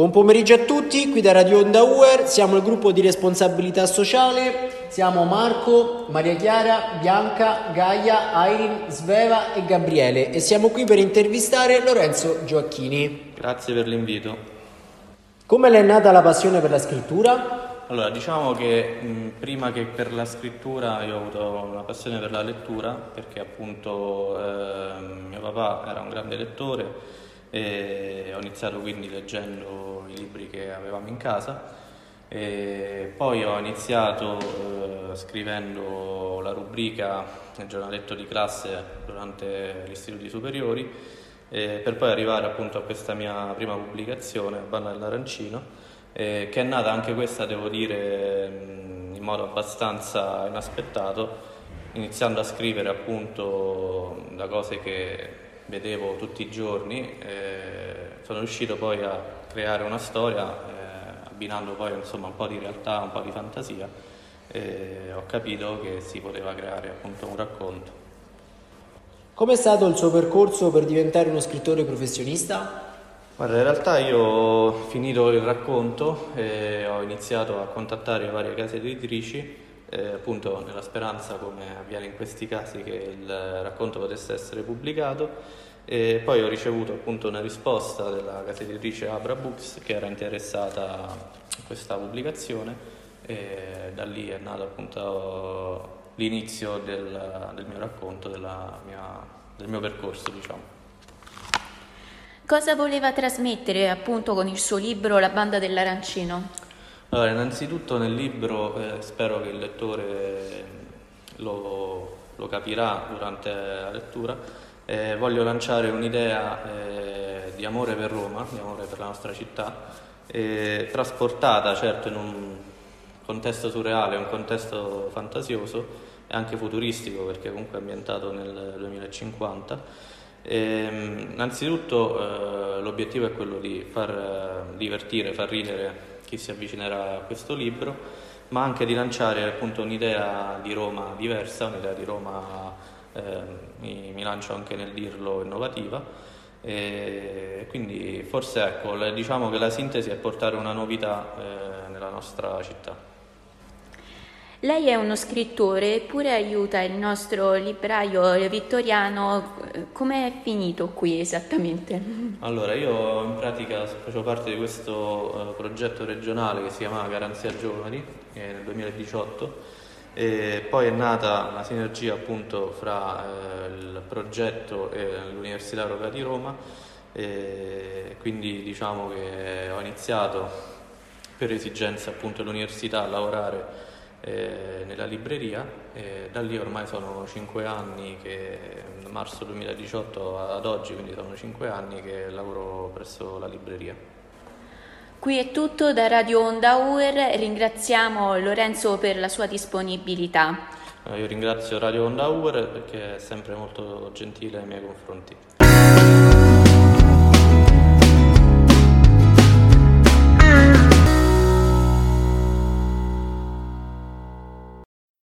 Buon pomeriggio a tutti, qui da Radio Onda Uer, siamo il gruppo di responsabilità sociale, siamo Marco, Maria Chiara, Bianca, Gaia, Airin, Sveva e Gabriele e siamo qui per intervistare Lorenzo Gioacchini. Grazie per l'invito. Come le è nata la passione per la scrittura? Allora, diciamo che mh, prima che per la scrittura io ho avuto una passione per la lettura perché appunto eh, mio papà era un grande lettore e ho iniziato quindi leggendo i libri che avevamo in casa. E poi ho iniziato eh, scrivendo la rubrica nel giornaletto di classe durante gli istituti superiori per poi arrivare appunto a questa mia prima pubblicazione, Banda dell'Arancino eh, che è nata anche questa, devo dire, in modo abbastanza inaspettato, iniziando a scrivere appunto da cose che vedevo tutti i giorni, eh, sono riuscito poi a creare una storia, eh, abbinando poi insomma un po' di realtà, un po' di fantasia, e ho capito che si poteva creare appunto un racconto. Com'è stato il suo percorso per diventare uno scrittore professionista? Guarda, in realtà io ho finito il racconto e ho iniziato a contattare varie case editrici, eh, appunto nella speranza, come avviene in questi casi, che il racconto potesse essere pubblicato. E poi ho ricevuto appunto una risposta della casa editrice Abra Books che era interessata a questa pubblicazione e da lì è nato appunto l'inizio del, del mio racconto, mia, del mio percorso diciamo. Cosa voleva trasmettere appunto con il suo libro La banda dell'arancino? Allora, innanzitutto nel libro eh, spero che il lettore lo, lo capirà durante la lettura. Eh, voglio lanciare un'idea eh, di amore per Roma, di amore per la nostra città, trasportata certo in un contesto surreale, un contesto fantasioso e anche futuristico perché comunque è ambientato nel 2050 e, ehm, innanzitutto eh, l'obiettivo è quello di far eh, divertire, far ridere chi si avvicinerà a questo libro, ma anche di lanciare appunto un'idea di Roma diversa, un'idea di Roma, eh, mi, mi, lancio anche nel dirlo, innovativa. E quindi forse ecco, diciamo che la sintesi è portare una novità eh, nella nostra città. Lei è uno scrittore, eppure aiuta il nostro libraio vittoriano. Come è finito qui esattamente? Allora, io in pratica faccio parte di questo uh, progetto regionale che si chiama Garanzia Giovani eh, nel 2018 e poi è nata una sinergia appunto fra eh, il progetto e l'Università Europea di Roma e quindi diciamo che ho iniziato per esigenze appunto dell'università a lavorare eh, nella libreria e da lì ormai sono cinque anni che da marzo 2018 ad oggi, quindi sono cinque anni che lavoro presso la libreria. Qui è tutto da Radio Onda Uer, ringraziamo Lorenzo per la sua disponibilità. Eh, io ringrazio Radio Onda Uer perché è sempre molto gentile nei miei confronti.